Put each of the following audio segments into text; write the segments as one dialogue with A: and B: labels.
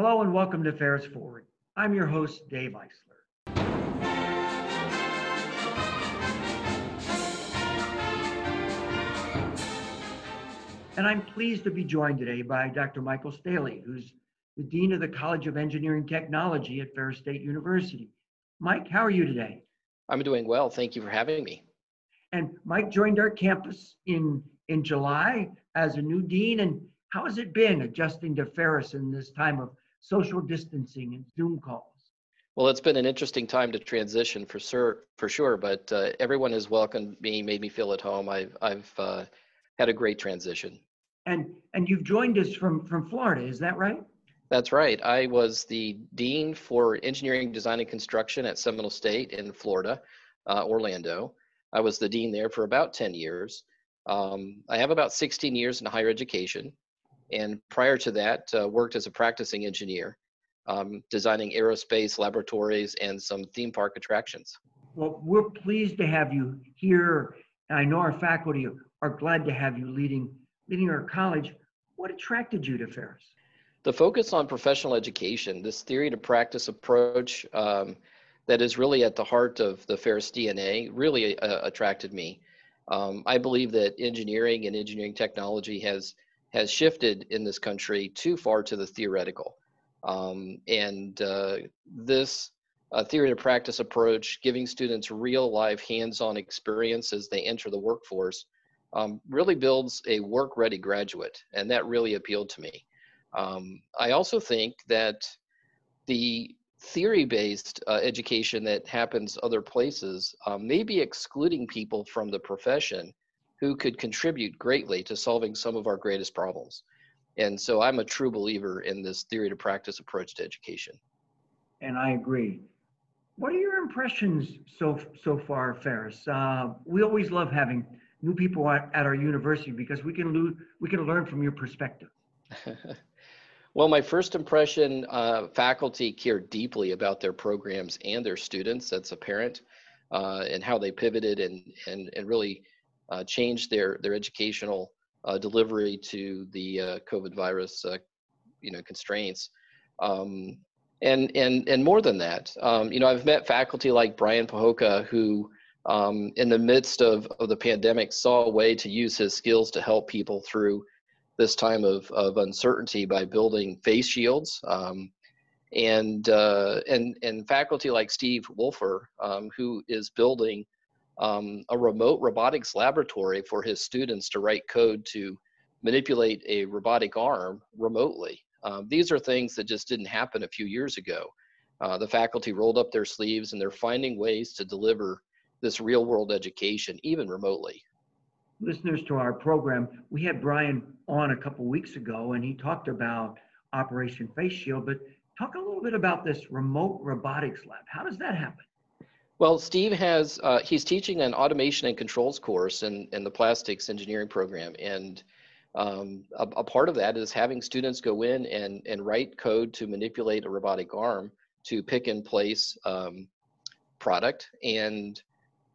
A: Hello and welcome to Ferris Forward. I'm your host, Dave Eisler. And I'm pleased to be joined today by Dr. Michael Staley, who's the Dean of the College of Engineering Technology at Ferris State University. Mike, how are you today?
B: I'm doing well. Thank you for having me.
A: And Mike joined our campus in, in July as a new dean. And how has it been adjusting to Ferris in this time of social distancing and Zoom calls?
B: Well, it's been an interesting time to transition for sure, for sure. But uh, everyone has welcomed me, made me feel at home. I've, I've uh, had a great transition.
A: And and you've joined us from from Florida, is that right?
B: That's right. I was the dean for engineering, design, and construction at Seminole State in Florida, uh, Orlando. I was the dean there for about 10 years. Um, I have about 16 years in higher education, and prior to that, uh, worked as a practicing engineer, um, designing aerospace laboratories and some theme park attractions.
A: Well, we're pleased to have you here. I know our faculty are glad to have you leading leading our college. What attracted you to Ferris?
B: The focus on professional education, this theory to practice approach um, that is really at the heart of the Ferris DNA, really uh, attracted me. Um, I believe that engineering and engineering technology has has shifted in this country too far to the theoretical, um, and uh, this uh, theory to practice approach, giving students real life hands-on experience as they enter the workforce, um, really builds a work-ready graduate, and that really appealed to me. Um, I also think that the theory-based uh, education that happens other places um, may be excluding people from the profession who could contribute greatly to solving some of our greatest problems. And so I'm a true believer in this theory to practice approach to education.
A: And I agree. What are your impressions so so far, Ferris? Uh, we always love having new people at, at our university because we can lo- we can learn from your perspective.
B: Well, my first impression, uh, faculty care deeply about their programs and their students. That's apparent, uh, and how they pivoted and and and really uh, changed their their educational uh, delivery to the uh, COVID virus, uh, you know, constraints. Um, and and and more than that, um, you know, I've met faculty like Brian Pohoka who. Um, in the midst of, of the pandemic, saw a way to use his skills to help people through this time of, of uncertainty by building face shields. Um, and, uh, and, and faculty like Steve Wolfer, um, who is building um, a remote robotics laboratory for his students to write code to manipulate a robotic arm remotely. Um, these are things that just didn't happen a few years ago. Uh, the faculty rolled up their sleeves and they're finding ways to deliver this real world education, even remotely
A: listeners to our program, we had Brian on a couple weeks ago and he talked about Operation Face Shield, but talk a little bit about this remote robotics lab. How does that happen?
B: Well, Steve has, uh, he's teaching an automation and controls course in, in the plastics engineering program. And um, a, a, part of that is having students go in and, and write code to manipulate a robotic arm to pick and place um, product. And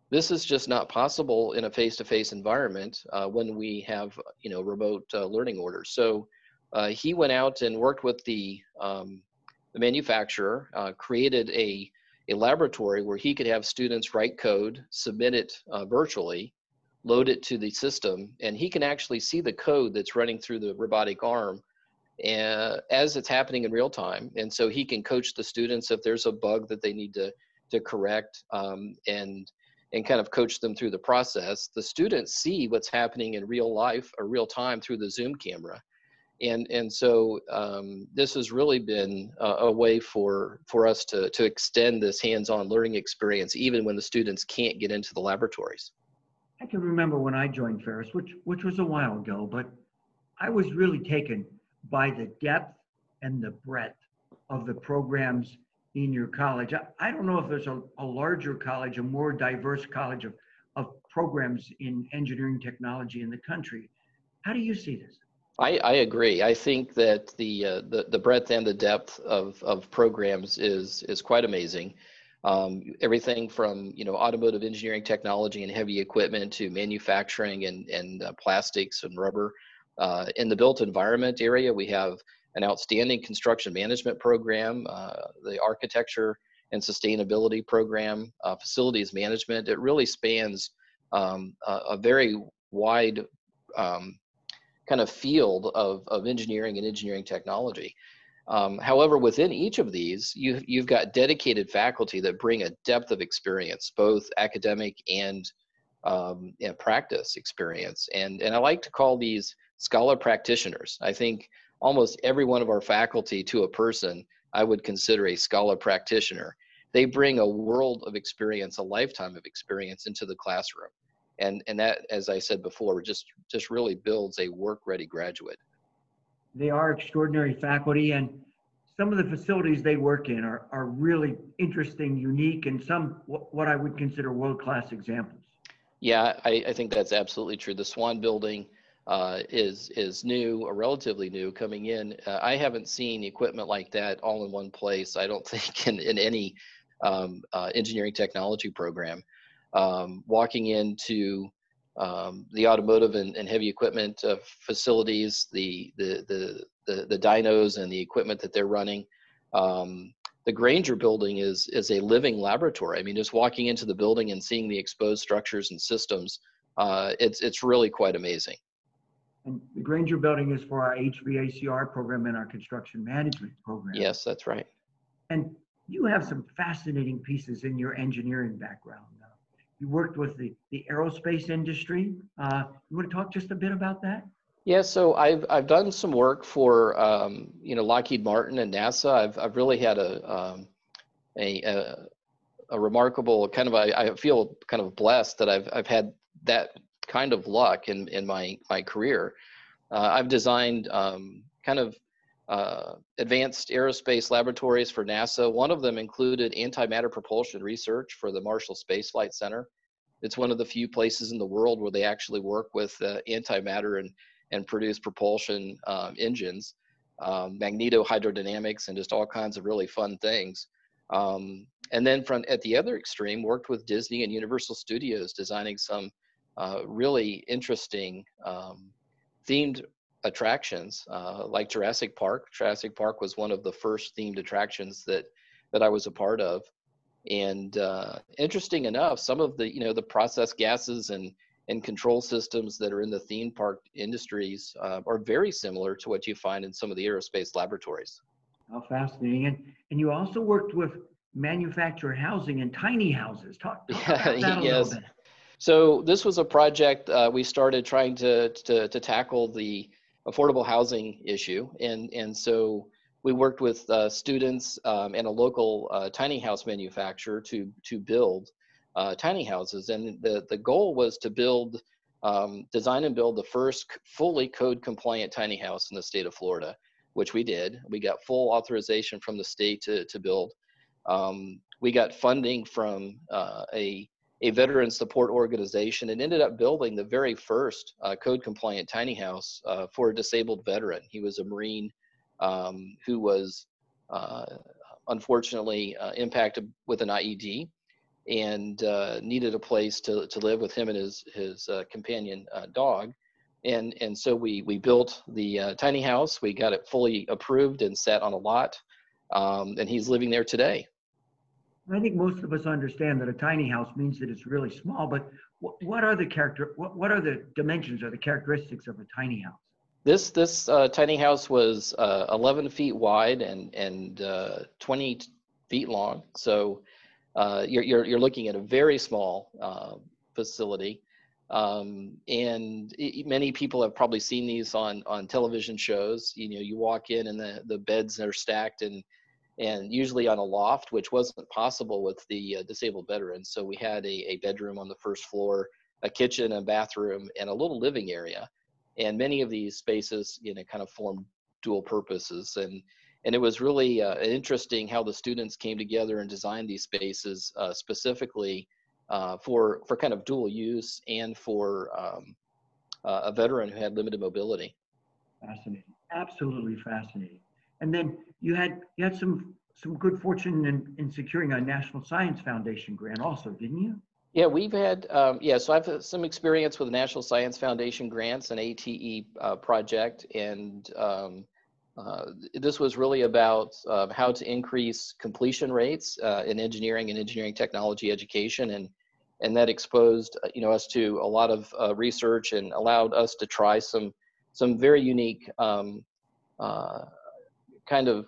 B: this is just not possible in a face-to-face environment uh, when we have, you know, remote uh, learning orders. So uh, he went out and worked with the, um, the manufacturer, uh, created a, a laboratory where he could have students write code, submit it uh, virtually, load it to the system, and he can actually see the code that's running through the robotic arm and, as it's happening in real time. And so he can coach the students if there's a bug that they need to, to correct um, and and kind of coach them through the process. The students see what's happening in real life or real time through the Zoom camera. And, and so um, this has really been a, a, way for, for us to, to extend this hands-on learning experience even when the students can't get into the laboratories.
A: I can remember when I joined Ferris, which, which was a while ago, but I was really taken by the depth and the breadth of the programs in your college. I, I don't know if there's a, a larger college, a more diverse college of, of programs in engineering technology in the country. How do you see this?
B: I, I agree. I think that the, uh, the the breadth and the depth of, of programs is is quite amazing. Um, everything from you know automotive engineering technology and heavy equipment to manufacturing and and uh, plastics and rubber. Uh, in the built environment area, we have an outstanding construction management program, uh, the architecture and sustainability program, uh, facilities management. It really spans um, a, a, very wide um, kind of field of, of engineering and engineering technology. Um, however, within each of these, you, you've got dedicated faculty that bring a depth of experience, both academic and um, practice experience. And, and I like to call these scholar practitioners. I think almost every one of our faculty to a person I would consider a scholar practitioner. They bring a world of experience, a lifetime of experience into the classroom. And, and that, as I said before, just, just really builds a work ready graduate.
A: They are extraordinary faculty, and some of the facilities they work in are, are really interesting, unique, and some what I would consider world class examples.
B: Yeah, I, I, think that's absolutely true. The Swan Building uh, is is new, or relatively new, coming in. Uh, I haven't seen equipment like that all in one place. I don't think in in any um, uh, engineering technology program. Um, walking into um, the automotive and, and heavy equipment uh, facilities, the, the, the, the, the dynos and the equipment that they're running. Um, the Granger building is, is a living laboratory. I mean, just walking into the building and seeing the exposed structures and systems, uh, it's, it's really quite amazing.
A: And the Granger building is for our HVACR program and our construction management program.
B: Yes, that's right.
A: And you have some fascinating pieces in your engineering background you worked with the, the aerospace industry. Uh, you want to talk just a bit about that?
B: Yeah, so I've I've done some work for um, you know Lockheed Martin and NASA. I've I've really had a um, a, a, a remarkable kind of I, I feel kind of blessed that I've I've had that kind of luck in in my my career. Uh, I've designed um, kind of uh, advanced aerospace laboratories for NASA. One of them included antimatter propulsion research for the Marshall Space Flight Center. It's one of the few places in the world where they actually work with uh, antimatter and, and produce propulsion um, engines, um, magnetohydrodynamics, and just all kinds of really fun things. Um, and then from at the other extreme, worked with Disney and Universal Studios, designing some uh, really interesting um, themed attractions uh, like Jurassic Park. Jurassic Park was one of the first themed attractions that that I was a part of. And uh, interesting enough, some of the you know the process gases and and control systems that are in the theme park industries uh, are very similar to what you find in some of the aerospace laboratories.
A: How fascinating! And and you also worked with manufactured housing and tiny houses. Talk, talk about that a yes. little bit.
B: So this was a project uh, we started trying to, to, to tackle the affordable housing issue. And, and so we worked with uh, students um, and a local uh, tiny house manufacturer to, to build uh, tiny houses. And the, the goal was to build, um, design and build the first fully code compliant tiny house in the state of Florida, which we did. We got full authorization from the state to, to build. Um, we got funding from uh, a a veteran support organization and ended up building the very first uh, code compliant tiny house uh, for a disabled veteran. He was a Marine um, who was uh, unfortunately uh, impacted with an IED and uh, needed a place to, to live with him and his, his uh, companion dog. And, and so we, we built the tiny house, we got it fully approved and set on a lot, um, and he's living there today.
A: I think most of us understand that a tiny house means that it's really small, but what, are the character, what, what are the dimensions or the characteristics of a tiny house?
B: This this uh, tiny house was uh, 11 feet wide and and uh, 20 feet long. So uh, you're, you're you're looking at a very small uh, facility, um, and it, many people have probably seen these on on television shows. You know, you walk in and the the beds are stacked and and usually on a loft, which wasn't possible with the uh, disabled veterans. So we had a, a bedroom on the first floor, a kitchen, a bathroom, and a little living area. And many of these spaces, you know, kind of formed dual purposes. And and it was really uh, interesting how the students came together and designed these spaces uh, specifically uh, for for kind of dual use and for um, uh, a veteran who had limited mobility.
A: Fascinating, absolutely fascinating. And then you had you had some some good fortune in, in securing a National Science Foundation grant also, didn't you?
B: Yeah, we've had, um, yeah, so I've some experience with National Science Foundation grants and ATE uh, project. And um, uh, this was really about uh, how to increase completion rates uh, in engineering and engineering technology education, and and that exposed uh, you know us to a lot of uh, research and allowed us to try some some very unique um, kind of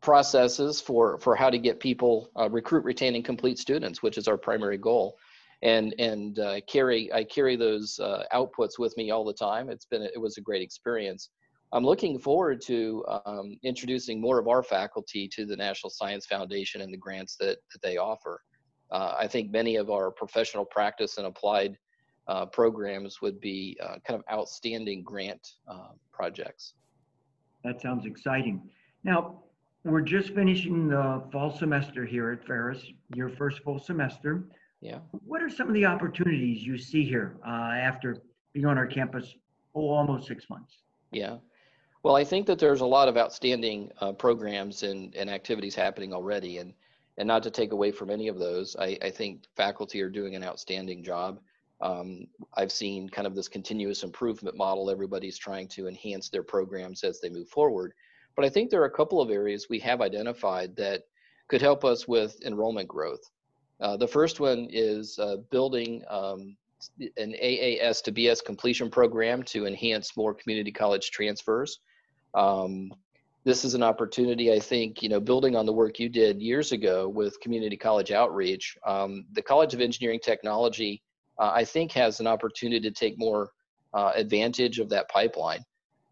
B: processes for for how to get people recruit, retain, and complete students, which is our primary goal and and uh, carry I carry those uh, outputs with me all the time. It's been it was a great experience. I'm looking forward to um, introducing more of our faculty to the National Science Foundation and the grants that, that they offer. Uh, I think many of our professional practice and applied uh, programs would be uh, kind of outstanding grant uh, projects.
A: That sounds exciting. Now, we're just finishing the fall semester here at Ferris, your first full semester.
B: Yeah.
A: What are some of the opportunities you see here uh, after being on our campus, oh, almost six months?
B: Yeah. Well, I think that there's a lot of outstanding uh, programs and, and activities happening already. And, and not to take away from any of those, I, I think faculty are doing an outstanding job. Um, I've seen kind of this continuous improvement model. Everybody's trying to enhance their programs as they move forward. But I think there are a couple of areas we have identified that could help us with enrollment growth. Uh, the first one is uh, building um, an AAS to BS completion program to enhance more community college transfers. Um, this is an opportunity, I think, you know, building on the work you did years ago with community college outreach. Um, the College of Engineering Technology, uh, I think, has an opportunity to take more uh, advantage of that pipeline.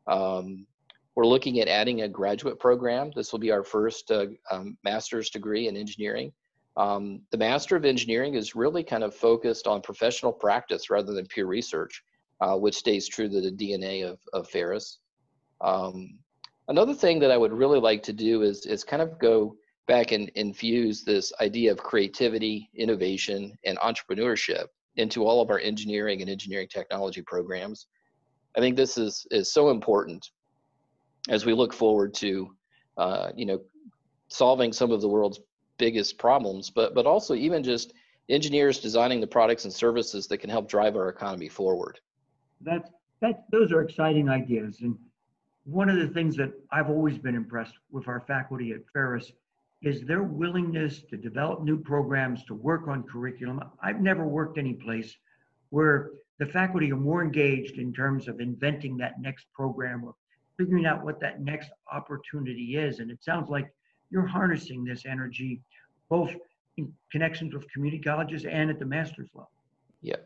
B: Um, we're looking at adding a graduate program. This will be our first uh, um, master's degree in engineering. Um, the Master of Engineering is really kind of focused on professional practice rather than pure research, uh, which stays true to the DNA of, of Ferris. Um, another thing that I would really like to do is, is kind of go back and infuse this idea of creativity, innovation, and entrepreneurship into all of our engineering and engineering technology programs. I think this is, is so important as we look forward to, uh, you know, solving some of the world's biggest problems, but but also even just engineers designing the products and services that can help drive our economy forward.
A: That that those are exciting ideas, and one of the things that I've always been impressed with our faculty at Ferris is their willingness to develop new programs, to work on curriculum. I've never worked any place where the faculty are more engaged in terms of inventing that next program or figuring out what that next opportunity is. And it sounds like you're harnessing this energy both in connections with community colleges and at the master's level.
B: Yeah,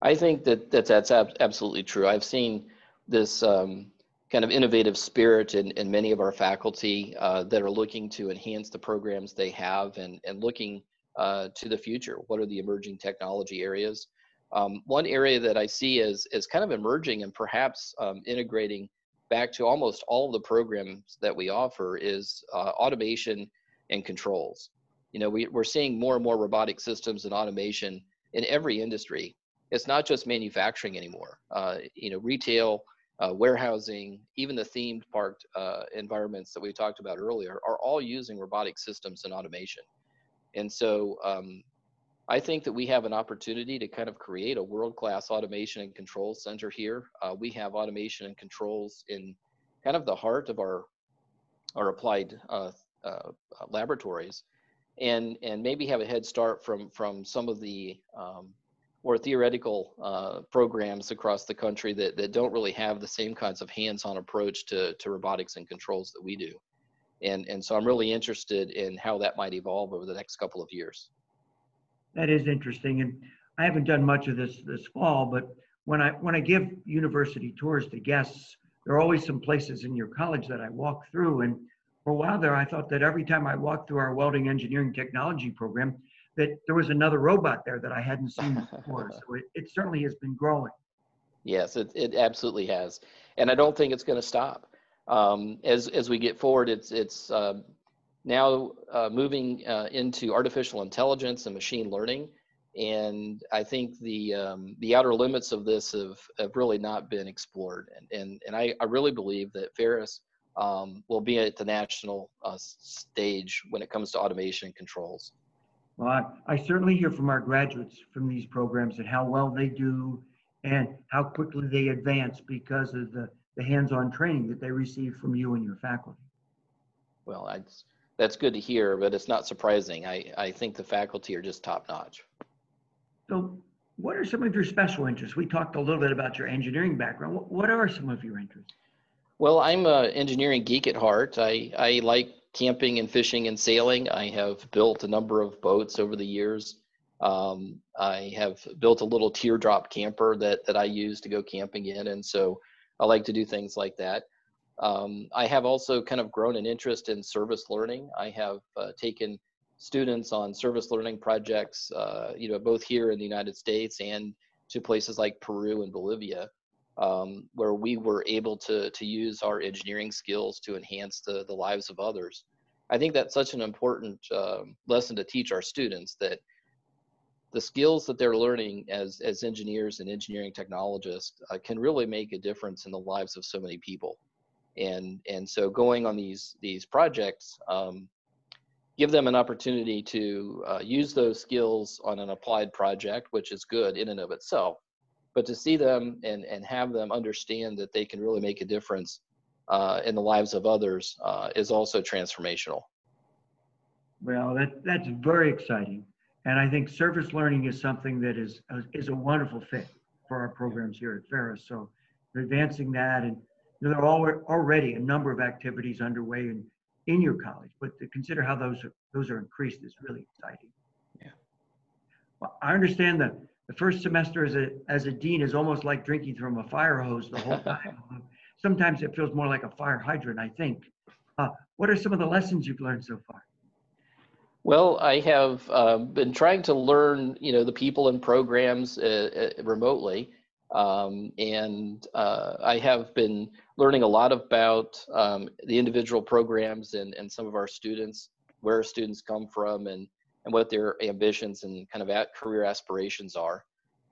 B: I think that, that that's ab- absolutely true. I've seen this um, kind of innovative spirit in, in many of our faculty uh, that are looking to enhance the programs they have and, and looking uh, to the future. What are the emerging technology areas? Um, one area that I see is, as kind of emerging and perhaps um, integrating back to almost all the programs that we offer is uh, automation and controls. You know, we, we're seeing more and more robotic systems and automation in every industry. It's not just manufacturing anymore. Uh, you know, retail, uh, warehousing, even the themed parked uh, environments that we talked about earlier are all using robotic systems and automation. And so um, I think that we have an opportunity to kind of create a world-class automation and control center here. Uh, we have automation and controls in kind of the heart of our our applied uh, uh, laboratories, and and maybe have a head start from from some of the um, more theoretical uh, programs across the country that, that don't really have the same kinds of hands-on approach to, to robotics and controls that we do. And, and so I'm really interested in how that might evolve over the next couple of years
A: that is interesting. And I haven't done much of this this fall, but when I when I give university tours to guests, there are always some places in your college that I walk through. And for a while there, I thought that every time I walked through our welding engineering technology program, that there was another robot there that I hadn't seen before. so it, it certainly has been growing.
B: Yes, it, it absolutely has. And I don't think it's going to stop. Um, as, as we get forward, it's, it's um, now uh, moving uh, into artificial intelligence and machine learning. And I think the um, the outer limits of this have, have really not been explored. And, and, and I, I really believe that Ferris um, will be at the national uh, stage when it comes to automation and controls.
A: Well, I, I certainly hear from our graduates from these programs and how well they do and how quickly they advance because of the, the hands-on training that they receive from you and your faculty.
B: Well, that's, that's good to hear, but it's not surprising. I, I think the faculty are just top notch.
A: So what are some of your special interests? We talked a little bit about your engineering background. What, what are some of your interests?
B: Well, I'm an engineering geek at heart. I, I like camping and fishing and sailing. I have built a number of boats over the years. Um, I have built a little teardrop camper that, that I use to go camping in. And so I like to do things like that. Um, I have also kind of grown an interest in service learning. I have uh, taken students on service learning projects, uh, you know, both here in the United States and to places like Peru and Bolivia, um, where we were able to to use our engineering skills to enhance the the lives of others. I think that's such an important uh, lesson to teach our students that the skills that they're learning as as engineers and engineering technologists uh, can really make a difference in the lives of so many people and and so going on these these projects um, give them an opportunity to uh, use those skills on an applied project which is good in and of itself but to see them and and have them understand that they can really make a difference uh, in the lives of others uh, is also transformational
A: well that that's very exciting and i think service learning is something that is is a wonderful fit for our programs here at ferris so advancing that and you know, there are already a number of activities underway in, in your college, but to consider how those are, those are increased is really exciting.
B: Yeah.
A: Well, I understand that the first semester as a as a dean is almost like drinking from a fire hose the whole time. Sometimes it feels more like a fire hydrant. I think. Uh, what are some of the lessons you've learned so far?
B: Well, I have uh, been trying to learn, you know, the people and programs uh, uh remotely, um, and uh, I have been learning a lot about um, the individual programs and, and some of our students, where students come from and, and what their ambitions and kind of at career aspirations are.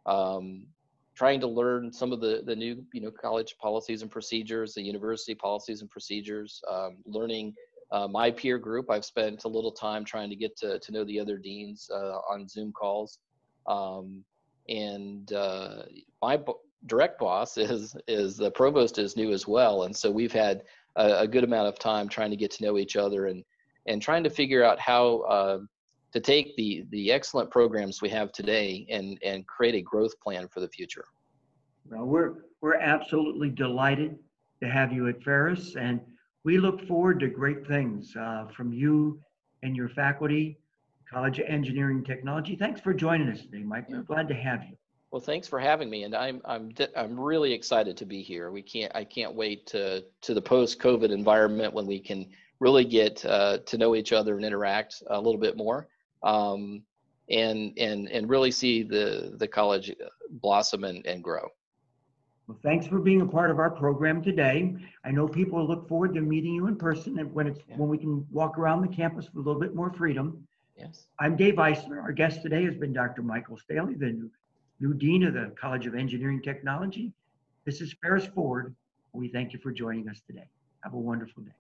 B: Um, trying to learn some of the, the new you know college policies and procedures, the university policies and procedures, um, learning uh, my peer group. I've spent a little time trying to get to, to know the other deans uh, on Zoom calls. Um, and uh, my direct boss is is the provost is new as well, and so we've had a, a, good amount of time trying to get to know each other and and trying to figure out how uh, to take the the excellent programs we have today and and create a growth plan for the future.
A: Well, we're we're absolutely delighted to have you at Ferris, and we look forward to great things uh, from you and your faculty College of Engineering Technology. Thanks for joining us today, Mike. We're glad to have you.
B: Well, thanks for having me, and I'm I'm I'm really excited to be here. We can't I can't wait to to the post-COVID environment when we can really get uh, to know each other and interact a little bit more, um, and and and really see the the college blossom and, and grow.
A: Well, thanks for being a part of our program today. I know people look forward to meeting you in person and when it's yeah. when we can walk around the campus with a little bit more freedom.
B: Yes.
A: I'm Dave Eisler. Our guest today has been Dr. Michael Staley, the new, new Dean of the College of Engineering Technology. This is Ferris Forward. We thank you for joining us today. Have a wonderful day.